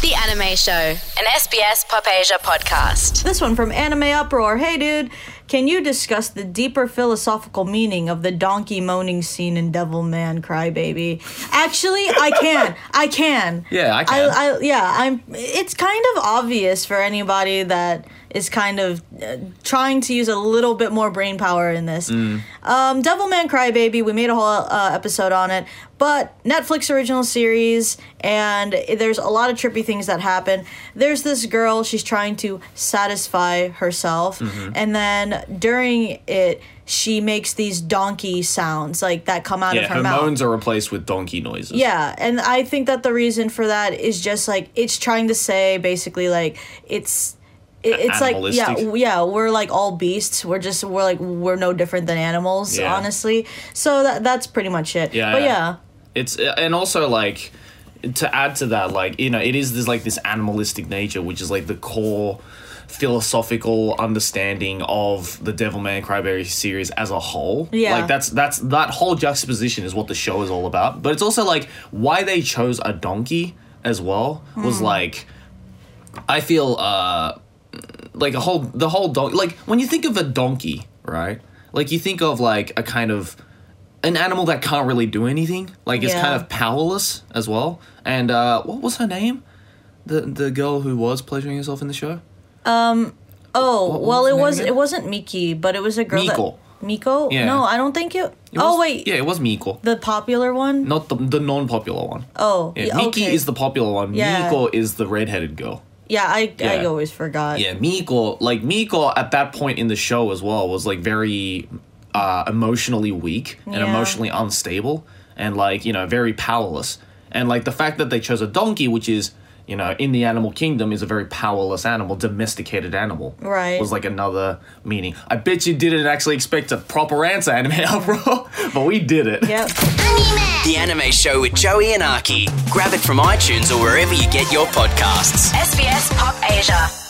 The Anime Show, an SBS Pop Asia podcast. This one from Anime Uproar. Hey, dude, can you discuss the deeper philosophical meaning of the donkey moaning scene in Devilman Crybaby? Actually, I can. I can. Yeah, I can. I, I, yeah, I'm. It's kind of obvious for anybody that is kind of uh, trying to use a little bit more brain power in this. Mm. Um, Devilman Crybaby, we made a whole uh, episode on it, but Netflix original series, and there's a lot of trippy things that happen. There's this girl, she's trying to satisfy herself, Mm-hmm. and then during it, she makes these donkey sounds like that come out Yeah, of her, her mouth. moans are replaced with donkey noises. Yeah, and I think that the reason for that is just like it's trying to say basically like it's it, it's like yeah yeah we're like all beasts we're just we're like we're no different than animals Yeah. honestly so that that's pretty much it Yeah, but yeah. yeah It's and also like to add to that, like you know, it is this like this animalistic nature, which is like the core philosophical understanding of the Devilman Crybaby series as a whole. Yeah. like that's that's that whole juxtaposition is what the show is all about. But it's also like why they chose a donkey as well was like I feel uh like a whole the whole donkey like when you think of a donkey right like you think of like a kind of an animal that can't really do anything like it's Yeah. kind of powerless as well and uh what was her name the the girl who was pleasuring herself in the show Um oh what well was it name was again? it wasn't Miki but it was a girl Miko. that Miko Yeah. no I don't think it, It oh was- wait yeah it was Miko the popular one not the the non-popular one oh yeah, yeah, Miki okay. is the popular one Yeah. Miko is the redheaded girl yeah I I always forgot Yeah, Miko, like Miko at that point in the show as well was like very uh, emotionally weak and Yeah. emotionally unstable and like, you know, very powerless. And like the fact that they chose a donkey, which is, you know, in the animal kingdom is a very powerless animal, domesticated animal. Right. Was like another meaning. I bet you didn't actually expect a proper answer, Anime Uproar, but we did it. yep The Anime Show with Joey and Aki. Grab it from iTunes or wherever you get your podcasts. SBS Pop Asia.